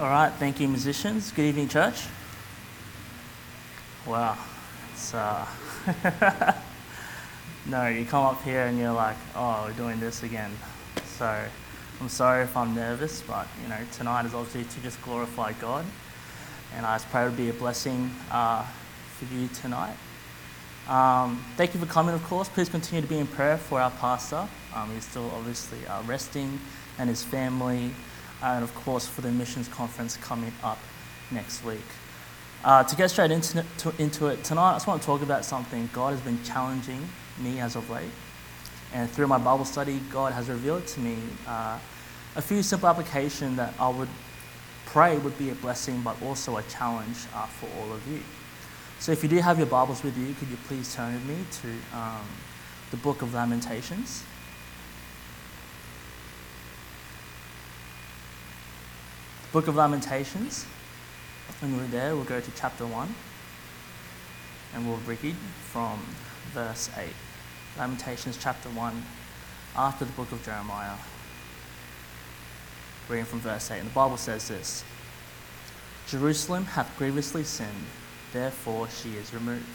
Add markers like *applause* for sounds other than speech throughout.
All right, thank you, musicians. Good evening, church. Wow, it's uh, *laughs* no, you come up here and you're like, oh, we're doing this again. So I'm sorry if I'm nervous, but you know, tonight is obviously to just glorify God, and I just pray it would be a blessing uh, for you tonight. Um, thank you for coming, of course. Please continue to be in prayer for our pastor. Um, he's still obviously uh, resting, and his family and of course for the missions conference coming up next week. Uh, to get straight into, to, into it tonight, I just want to talk about something God has been challenging me as of late. And through my Bible study, God has revealed to me uh, a few simple applications that I would pray would be a blessing, but also a challenge uh, for all of you. So if you do have your Bibles with you, could you please turn with me to um, the book of Lamentations? Book of Lamentations. When we're there, we'll go to chapter 1 and we'll read from verse 8. Lamentations chapter 1, after the book of Jeremiah. Reading from verse 8. And the Bible says this Jerusalem hath grievously sinned, therefore she is removed.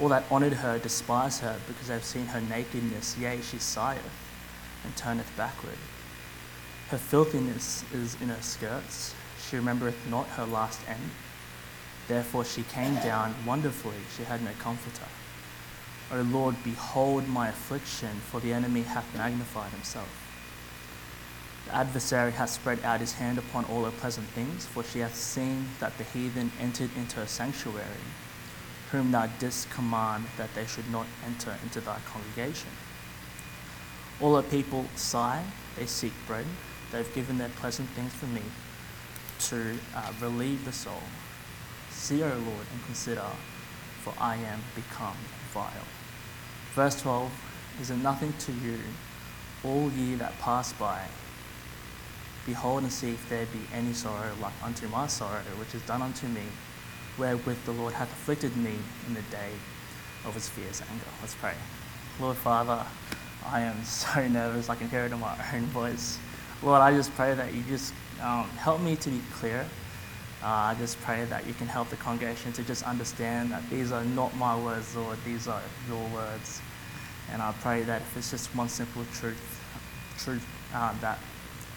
All that honoured her despise her, because they have seen her nakedness, yea, she sigheth, and turneth backward. Her filthiness is in her skirts. She remembereth not her last end. Therefore she came down wonderfully. She had no comforter. O Lord, behold my affliction, for the enemy hath magnified himself. The adversary hath spread out his hand upon all her pleasant things, for she hath seen that the heathen entered into her sanctuary, whom thou didst command that they should not enter into thy congregation. All her people sigh, they seek bread, They've given their pleasant things for me to uh, relieve the soul. See, O Lord, and consider, for I am become vile. Verse 12 Is it nothing to you, all ye that pass by? Behold and see if there be any sorrow like unto my sorrow, which is done unto me, wherewith the Lord hath afflicted me in the day of his fierce anger. Let's pray. Lord Father, I am *laughs* so nervous, I can hear it in my own voice. Lord, I just pray that you just um, help me to be clear. Uh, I just pray that you can help the congregation to just understand that these are not my words, Lord, these are your words. And I pray that if it's just one simple truth, truth uh, that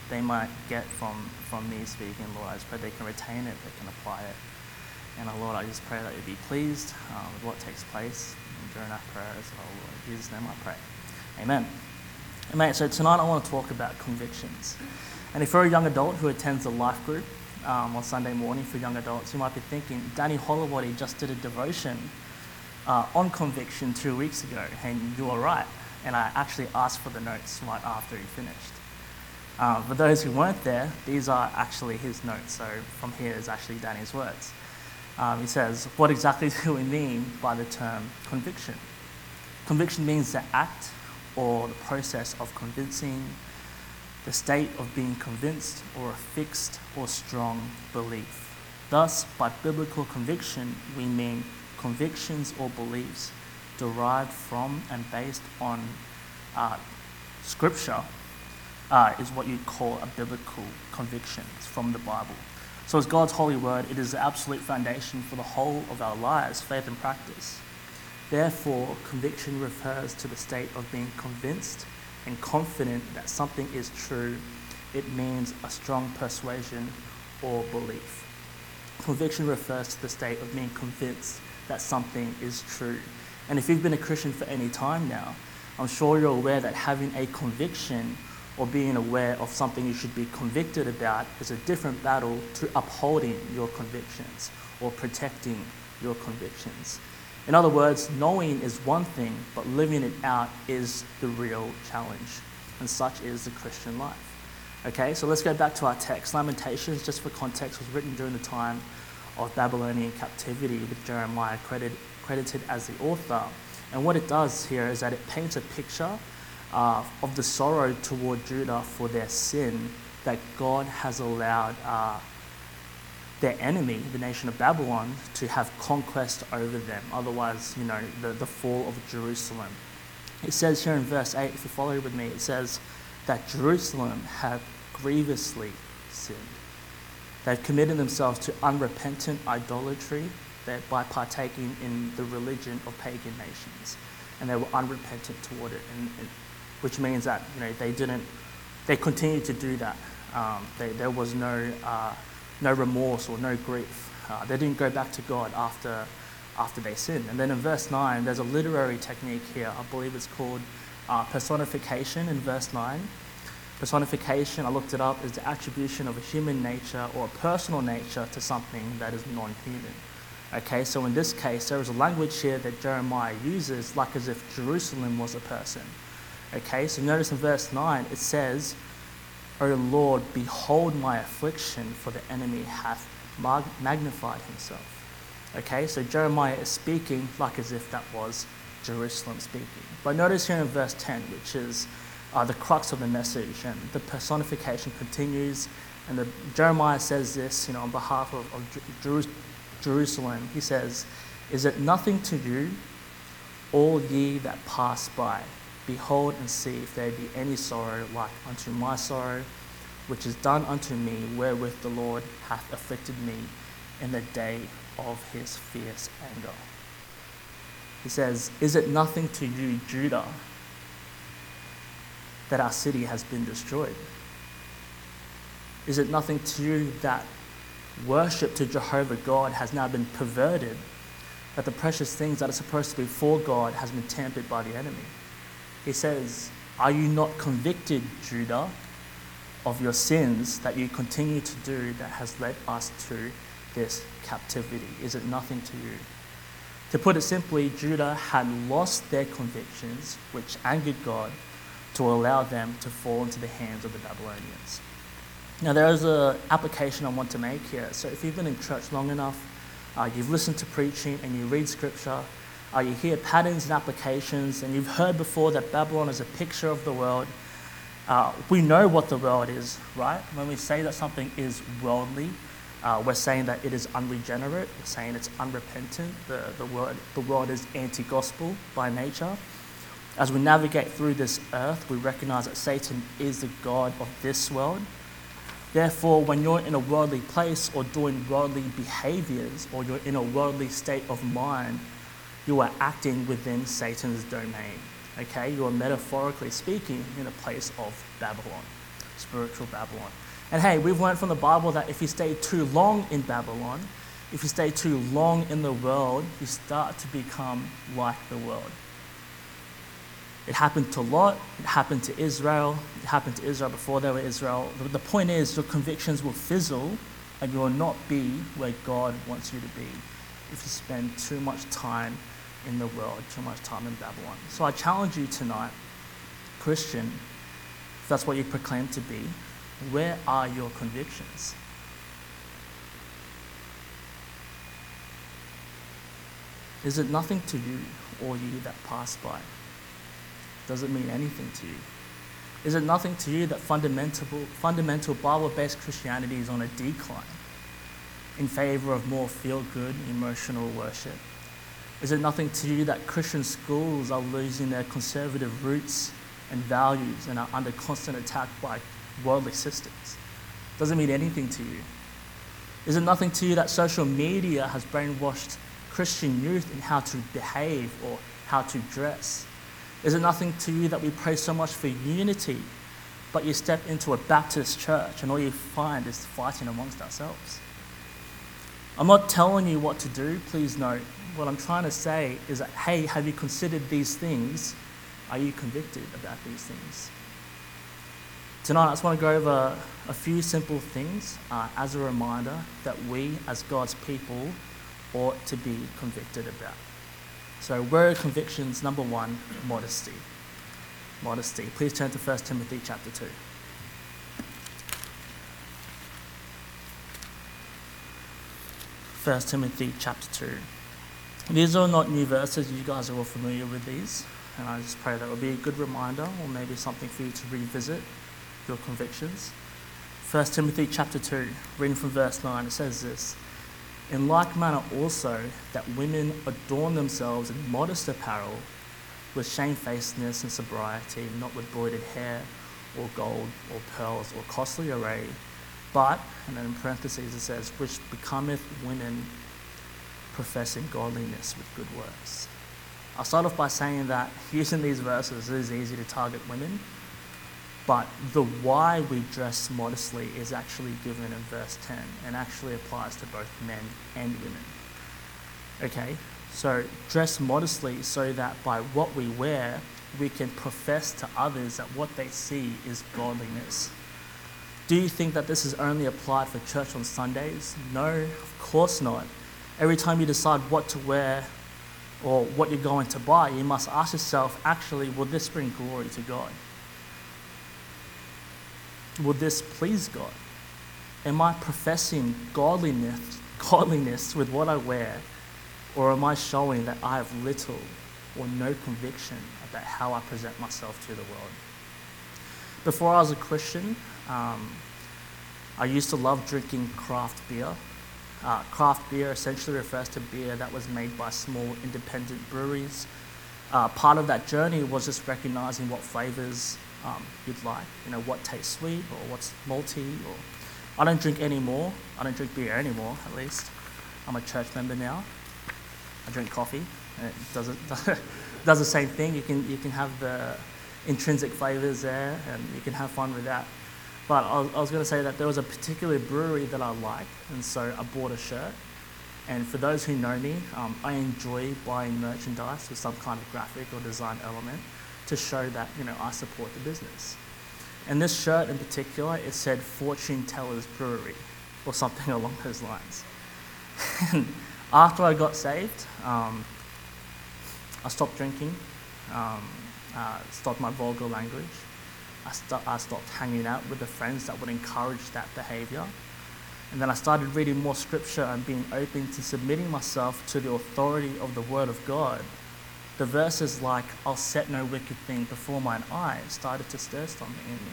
they might get from, from me speaking, Lord, I just pray they can retain it, they can apply it. And uh, Lord, I just pray that you be pleased uh, with what takes place during our prayers. Oh Lord, in Jesus' name I pray. Amen. Mate, so tonight I want to talk about convictions. And if you're a young adult who attends a life group um, on Sunday morning for young adults, you might be thinking, Danny Holowody just did a devotion uh, on conviction two weeks ago, and you were right. And I actually asked for the notes right after he finished. Uh, for those who weren't there, these are actually his notes. So from here is actually Danny's words. Um, he says, What exactly *laughs* do we mean by the term conviction? Conviction means the act or the process of convincing, the state of being convinced or a fixed or strong belief. Thus, by biblical conviction, we mean convictions or beliefs derived from and based on uh, scripture uh, is what you'd call a biblical conviction. It's from the Bible. So, as God's holy word, it is the absolute foundation for the whole of our lives, faith and practice. Therefore, conviction refers to the state of being convinced and confident that something is true. It means a strong persuasion or belief. Conviction refers to the state of being convinced that something is true. And if you've been a Christian for any time now, I'm sure you're aware that having a conviction or being aware of something you should be convicted about is a different battle to upholding your convictions or protecting your convictions. In other words, knowing is one thing, but living it out is the real challenge. And such is the Christian life. Okay, so let's go back to our text. Lamentations, just for context, was written during the time of Babylonian captivity, with Jeremiah credited, credited as the author. And what it does here is that it paints a picture uh, of the sorrow toward Judah for their sin that God has allowed uh, their enemy, the nation of Babylon, to have conquest over them. Otherwise, you know, the, the fall of Jerusalem. It says here in verse 8, if you follow with me, it says that Jerusalem had grievously sinned. They've committed themselves to unrepentant idolatry by partaking in the religion of pagan nations. And they were unrepentant toward it, and, and, which means that you know, they didn't, they continued to do that. Um, they, there was no, uh, no remorse or no grief. Uh, they didn't go back to God after, after they sinned. And then in verse 9, there's a literary technique here. I believe it's called uh, personification in verse 9. Personification, I looked it up, is the attribution of a human nature or a personal nature to something that is non human. Okay, so in this case, there is a language here that Jeremiah uses, like as if Jerusalem was a person. Okay, so notice in verse 9 it says, O Lord, behold my affliction, for the enemy hath magnified himself. Okay, so Jeremiah is speaking like as if that was Jerusalem speaking. But notice here in verse 10, which is uh, the crux of the message, and the personification continues. And the, Jeremiah says this, you know, on behalf of, of Jer- Jerusalem. He says, "Is it nothing to you, all ye that pass by? Behold and see if there be any sorrow like unto my sorrow, which is done unto me, wherewith the Lord hath afflicted me in the day of his fierce anger." He says, Is it nothing to you, Judah, that our city has been destroyed? Is it nothing to you that worship to Jehovah God has now been perverted? That the precious things that are supposed to be for God has been tampered by the enemy? He says, Are you not convicted, Judah, of your sins that you continue to do that has led us to this captivity? Is it nothing to you? To put it simply, Judah had lost their convictions, which angered God, to allow them to fall into the hands of the Babylonians. Now, there is an application I want to make here. So, if you've been in church long enough, uh, you've listened to preaching, and you read scripture, uh, you hear patterns and applications, and you've heard before that Babylon is a picture of the world. Uh, we know what the world is, right? When we say that something is worldly, uh, we're saying that it is unregenerate. We're saying it's unrepentant. The, the, word, the world is anti gospel by nature. As we navigate through this earth, we recognize that Satan is the God of this world. Therefore, when you're in a worldly place or doing worldly behaviors or you're in a worldly state of mind, you are acting within Satan's domain. Okay? You are metaphorically speaking in a place of Babylon, spiritual Babylon. And hey, we've learned from the Bible that if you stay too long in Babylon, if you stay too long in the world, you start to become like the world. It happened to Lot, it happened to Israel, it happened to Israel before they were Israel. The point is, your convictions will fizzle and you will not be where God wants you to be if you spend too much time in the world, too much time in Babylon. So I challenge you tonight, Christian, if that's what you proclaim to be, where are your convictions? Is it nothing to you, or you that pass by? Does it mean anything to you? Is it nothing to you that fundamental, fundamental Bible based Christianity is on a decline in favor of more feel good, emotional worship? Is it nothing to you that Christian schools are losing their conservative roots and values and are under constant attack by worldly systems? Does it mean anything to you? Is it nothing to you that social media has brainwashed Christian youth in how to behave or how to dress? Is it nothing to you that we pray so much for unity, but you step into a Baptist church and all you find is fighting amongst ourselves? I'm not telling you what to do, please note. What I'm trying to say is that, hey, have you considered these things? Are you convicted about these things? Tonight, I just want to go over a few simple things uh, as a reminder that we, as God's people, ought to be convicted about. So, word convictions number one modesty. Modesty. Please turn to 1 Timothy chapter 2. First Timothy chapter 2. These are not new verses, you guys are all familiar with these, and I just pray that will be a good reminder or maybe something for you to revisit your convictions. 1 Timothy chapter 2, reading from verse 9, it says this In like manner also, that women adorn themselves in modest apparel, with shamefacedness and sobriety, not with broidered hair, or gold, or pearls, or costly array, But, and then in parentheses it says, which becometh women professing godliness with good works. I'll start off by saying that using these verses is easy to target women, but the why we dress modestly is actually given in verse 10 and actually applies to both men and women. Okay, so dress modestly so that by what we wear, we can profess to others that what they see is godliness. Do you think that this is only applied for church on Sundays? No, of course not. Every time you decide what to wear or what you're going to buy, you must ask yourself actually, will this bring glory to God? Will this please God? Am I professing godliness, godliness with what I wear, or am I showing that I have little or no conviction about how I present myself to the world? Before I was a Christian, um, I used to love drinking craft beer. Uh, craft beer essentially refers to beer that was made by small independent breweries. Uh, part of that journey was just recognizing what flavors um, you'd like, you know, what tastes sweet or what's malty. Or I don't drink anymore. I don't drink beer anymore, at least. I'm a church member now. I drink coffee. It does, it, *laughs* does the same thing. You can, you can have the intrinsic flavors there and you can have fun with that. But I was, going to say that there was a particular brewery that I like, and so I bought a shirt. And for those who know me, um, I enjoy buying merchandise with some kind of graphic or design element to show that you know I support the business. And this shirt in particular, it said Fortune Tellers Brewery or something *laughs* along those lines. and after I got saved, um, I stopped drinking, um, uh, stopped my vulgar language, I, st- I stopped hanging out with the friends that would encourage that behavior. And then I started reading more scripture and being open to submitting myself to the authority of the Word of God. The verses like, I'll set no wicked thing before mine eyes, started to stir something in me.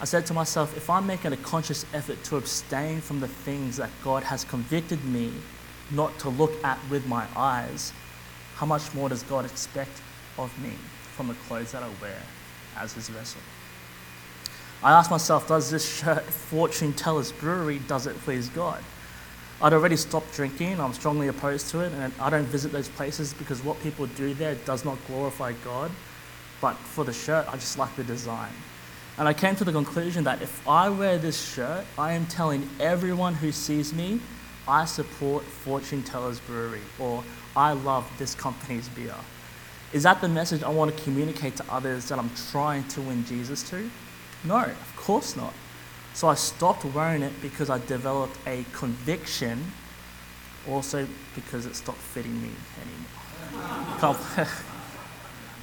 I said to myself, if I'm making a conscious effort to abstain from the things that God has convicted me not to look at with my eyes, how much more does God expect of me from the clothes that I wear? As his vessel. I asked myself, does this shirt, Fortune Tellers Brewery, does it please God? I'd already stopped drinking, I'm strongly opposed to it, and I don't visit those places because what people do there does not glorify God. But for the shirt, I just like the design. And I came to the conclusion that if I wear this shirt, I am telling everyone who sees me, I support Fortune Tellers Brewery, or I love this company's beer. Is that the message I want to communicate to others that I'm trying to win Jesus to? No, of course not. So I stopped wearing it because I developed a conviction, also because it stopped fitting me anymore. *laughs* *laughs*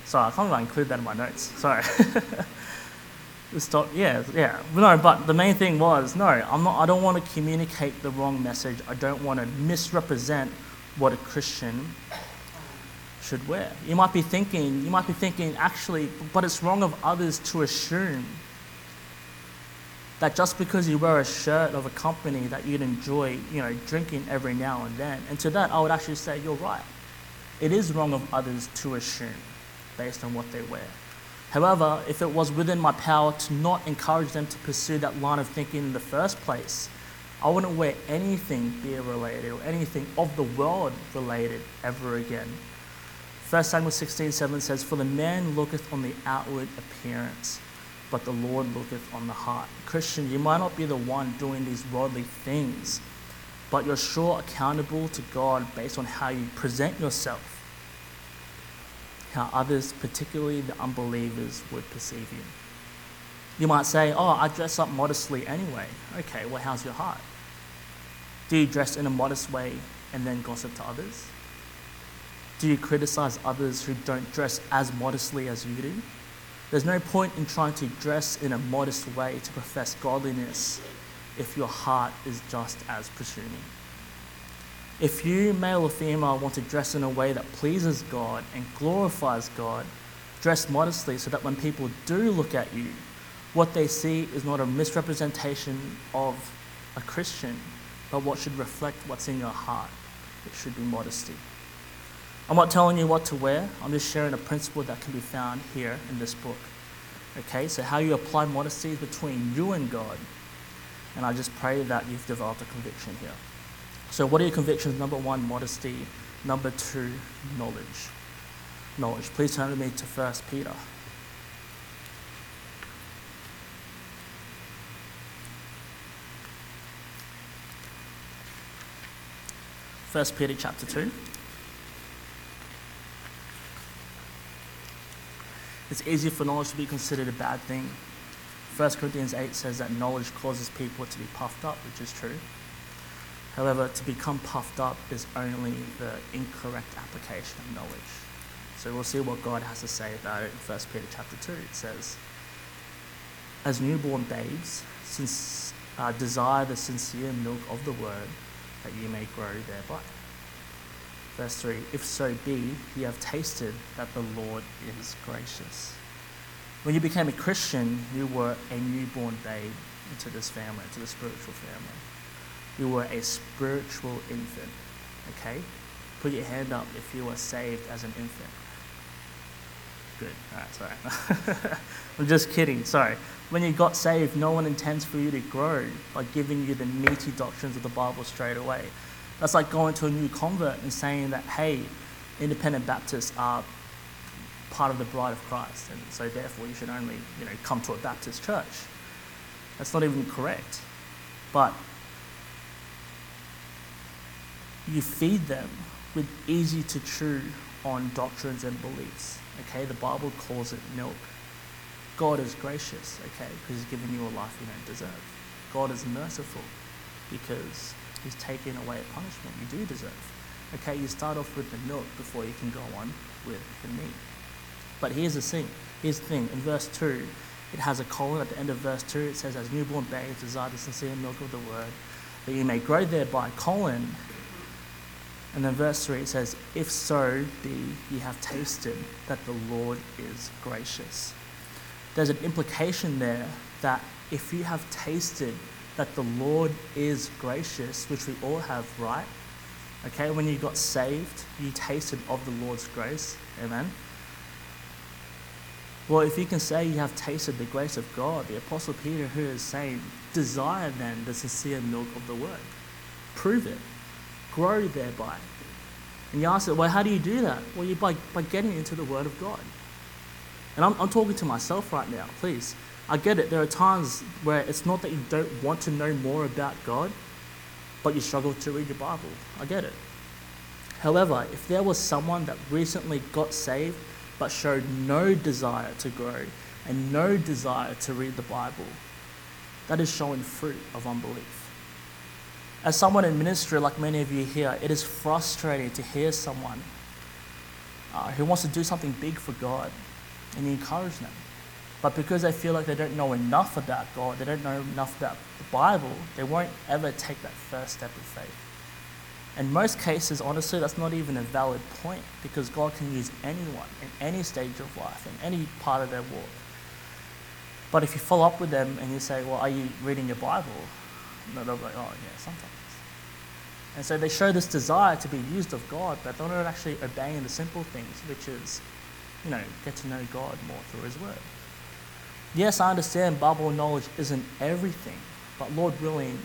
Sorry, I can't even include that in my notes. Sorry. *laughs* Stop. Yeah, yeah. No, but the main thing was no. I'm not. I don't want to communicate the wrong message. I don't want to misrepresent what a Christian should wear. You might be thinking, you might be thinking, actually, but it's wrong of others to assume that just because you wear a shirt of a company that you'd enjoy, you know, drinking every now and then. And to that, I would actually say you're right. It is wrong of others to assume based on what they wear. However, if it was within my power to not encourage them to pursue that line of thinking in the first place, I wouldn't wear anything beer related or anything of the world related ever again. 1 Samuel 16 7 says, For the man looketh on the outward appearance, but the Lord looketh on the heart. Christian, you might not be the one doing these worldly things, but you're sure accountable to God based on how you present yourself, how others, particularly the unbelievers, would perceive you. You might say, Oh, I dress up modestly anyway. Okay, well, how's your heart? Do you dress in a modest way and then gossip to others? Do you criticize others who don't dress as modestly as you do? There's no point in trying to dress in a modest way to profess godliness if your heart is just as presuming. If you, male or female, want to dress in a way that pleases God and glorifies God, dress modestly so that when people do look at you, what they see is not a misrepresentation of a Christian, but what should reflect what's in your heart. It should be modesty. I'm not telling you what to wear, I'm just sharing a principle that can be found here in this book. Okay, so how you apply modesty is between you and God. And I just pray that you've developed a conviction here. So, what are your convictions? Number one, modesty. Number two, knowledge. Knowledge. Please turn with me to 1 Peter. First Peter chapter 2. It's easy for knowledge to be considered a bad thing. 1 Corinthians 8 says that knowledge causes people to be puffed up, which is true. However, to become puffed up is only the incorrect application of knowledge. So we'll see what God has to say about it in 1 Peter chapter 2. It says, As newborn babes, since, uh, desire the sincere milk of the word that you may grow thereby. Verse 3 If so be ye have tasted that the Lord is gracious. When you became a Christian, you were a newborn babe into this family, into the spiritual family. You were a spiritual infant. Okay? Put your hand up if you were saved as an infant. Good. All right, sorry. *laughs* I'm just kidding. Sorry. When you got saved, no one intends for you to grow by giving you the meaty doctrines of the Bible straight away. That's like going to a new convert and saying that, hey, independent Baptists are part of the bride of Christ, and so therefore you should only, you know, come to a Baptist church. That's not even correct. But you feed them with easy to chew on doctrines and beliefs. Okay, the Bible calls it milk. God is gracious, okay, because He's given you a life you don't deserve. God is merciful because He's taken away a punishment you do deserve. Okay, you start off with the milk before you can go on with the meat. But here's the thing. Here's the thing. In verse 2, it has a colon at the end of verse 2. It says, As newborn babes desire the sincere milk of the word, that you may grow thereby, colon. And then verse 3 it says, If so be ye have tasted that the Lord is gracious there's an implication there that if you have tasted that the Lord is gracious, which we all have, right? Okay, when you got saved, you tasted of the Lord's grace. Amen. Well, if you can say you have tasted the grace of God, the Apostle Peter here is saying, desire then the sincere milk of the word. Prove it. Grow thereby. And you ask it, well, how do you do that? Well, you by, by getting into the word of God. And I'm, I'm talking to myself right now, please. I get it. There are times where it's not that you don't want to know more about God, but you struggle to read your Bible. I get it. However, if there was someone that recently got saved but showed no desire to grow and no desire to read the Bible, that is showing fruit of unbelief. As someone in ministry, like many of you here, it is frustrating to hear someone uh, who wants to do something big for God and you encourage them. But because they feel like they don't know enough about God, they don't know enough about the Bible, they won't ever take that first step of faith. In most cases, honestly, that's not even a valid point because God can use anyone in any stage of life, in any part of their walk. But if you follow up with them and you say, Well, are you reading your Bible? No, they'll be like, Oh, yeah, sometimes. And so they show this desire to be used of God, but they're not actually obeying the simple things, which is you know, get to know God more through His Word. Yes, I understand Bible knowledge isn't everything, but Lord willing,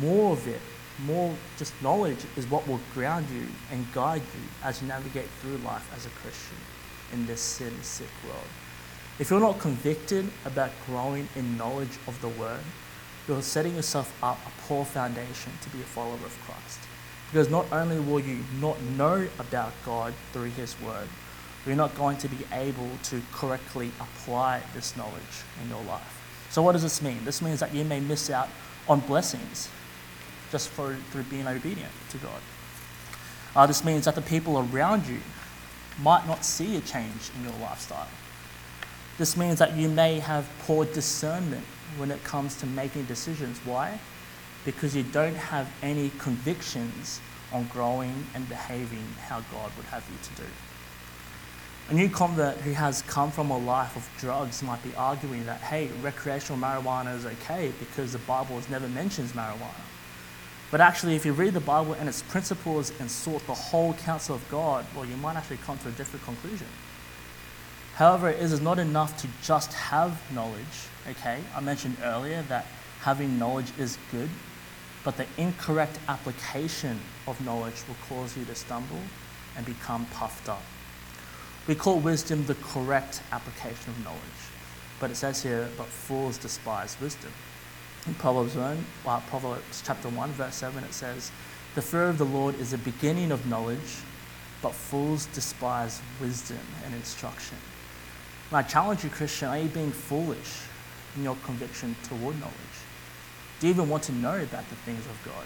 more of it, more just knowledge is what will ground you and guide you as you navigate through life as a Christian in this sin sick world. If you're not convicted about growing in knowledge of the Word, you're setting yourself up a poor foundation to be a follower of Christ. Because not only will you not know about God through His Word, you're not going to be able to correctly apply this knowledge in your life. So, what does this mean? This means that you may miss out on blessings just for, through being obedient to God. Uh, this means that the people around you might not see a change in your lifestyle. This means that you may have poor discernment when it comes to making decisions. Why? Because you don't have any convictions on growing and behaving how God would have you to do. A new convert who has come from a life of drugs might be arguing that, hey, recreational marijuana is okay because the Bible never mentions marijuana. But actually, if you read the Bible and its principles and sought the whole counsel of God, well, you might actually come to a different conclusion. However, it is not enough to just have knowledge, okay? I mentioned earlier that having knowledge is good, but the incorrect application of knowledge will cause you to stumble and become puffed up. We call wisdom the correct application of knowledge, but it says here, but fools despise wisdom. In Proverbs 1, well, Proverbs chapter 1, verse 7, it says, The fear of the Lord is the beginning of knowledge, but fools despise wisdom and instruction. And I challenge you, Christian, are you being foolish in your conviction toward knowledge? Do you even want to know about the things of God?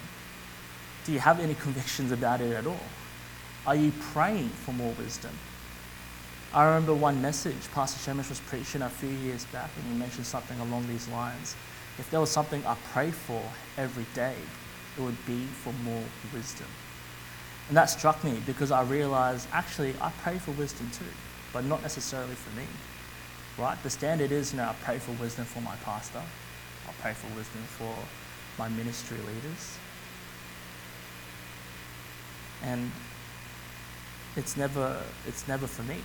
Do you have any convictions about it at all? Are you praying for more wisdom? I remember one message Pastor Shemesh was preaching a few years back, and he mentioned something along these lines. If there was something I pray for every day, it would be for more wisdom. And that struck me because I realized actually I pray for wisdom too, but not necessarily for me. Right? The standard is, you know, I pray for wisdom for my pastor, I pray for wisdom for my ministry leaders. And it's never it's never for me.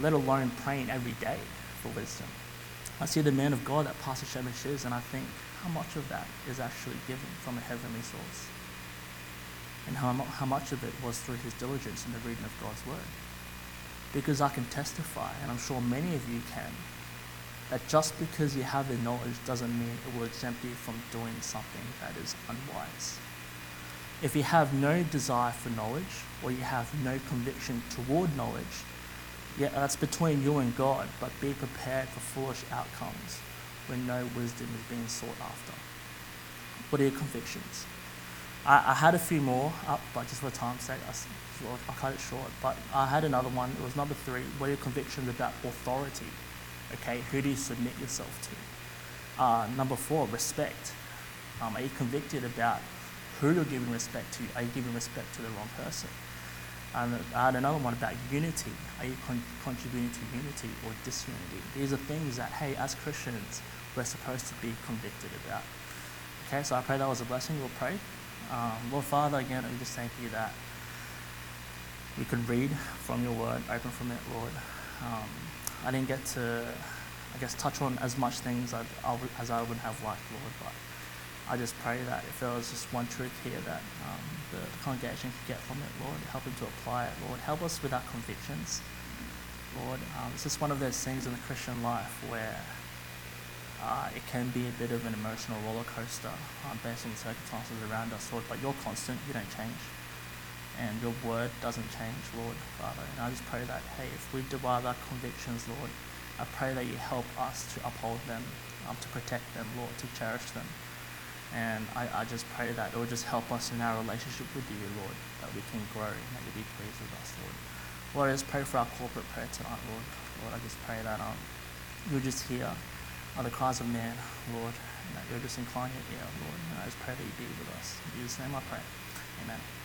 Let alone praying every day for wisdom. I see the man of God that Pastor Shemesh is, and I think how much of that is actually given from a heavenly source and how, how much of it was through his diligence in the reading of God's Word. Because I can testify, and I'm sure many of you can, that just because you have the knowledge doesn't mean it will exempt you from doing something that is unwise. If you have no desire for knowledge, or you have no conviction toward knowledge, yeah, that's between you and God, but be prepared for foolish outcomes when no wisdom is being sought after. What are your convictions? I, I had a few more up, but just for time's sake, I, I'll cut it short. But I had another one. It was number three. What are your convictions about authority? Okay, who do you submit yourself to? Uh, number four, respect. Um, are you convicted about who you're giving respect to? Are you giving respect to the wrong person? And I had another one about unity. Are you con- contributing to unity or disunity? These are things that, hey, as Christians, we're supposed to be convicted about. Okay, so I pray that was a blessing. We'll pray. Um, Lord Father, again, we just thank you that we could read from your word, open from it, Lord. Um, I didn't get to, I guess, touch on as much things as I would have liked, Lord, but I just pray that if there was just one truth here that um, the, congregation could get from it, Lord, help them to apply it, Lord. Help us with our convictions, Lord. Um, it's just one of those things in the Christian life where uh, it can be a bit of an emotional roller coaster um, based on the circumstances around us, Lord. But you're constant, you don't change. And your word doesn't change, Lord, Father. And I just pray that, hey, if we derive our convictions, Lord, I pray that you help us to uphold them, um, to protect them, Lord, to cherish them. And I, I just pray that it will just help us in our relationship with you, Lord, that we can grow and that you be pleased with us, Lord. Lord, I just pray for our corporate prayer tonight, Lord. Lord, I just pray that um, you'll just hear are the cries of man, Lord, and that you'll just incline your ear, Lord. And I just pray that you be with us. In Jesus' name I pray. Amen.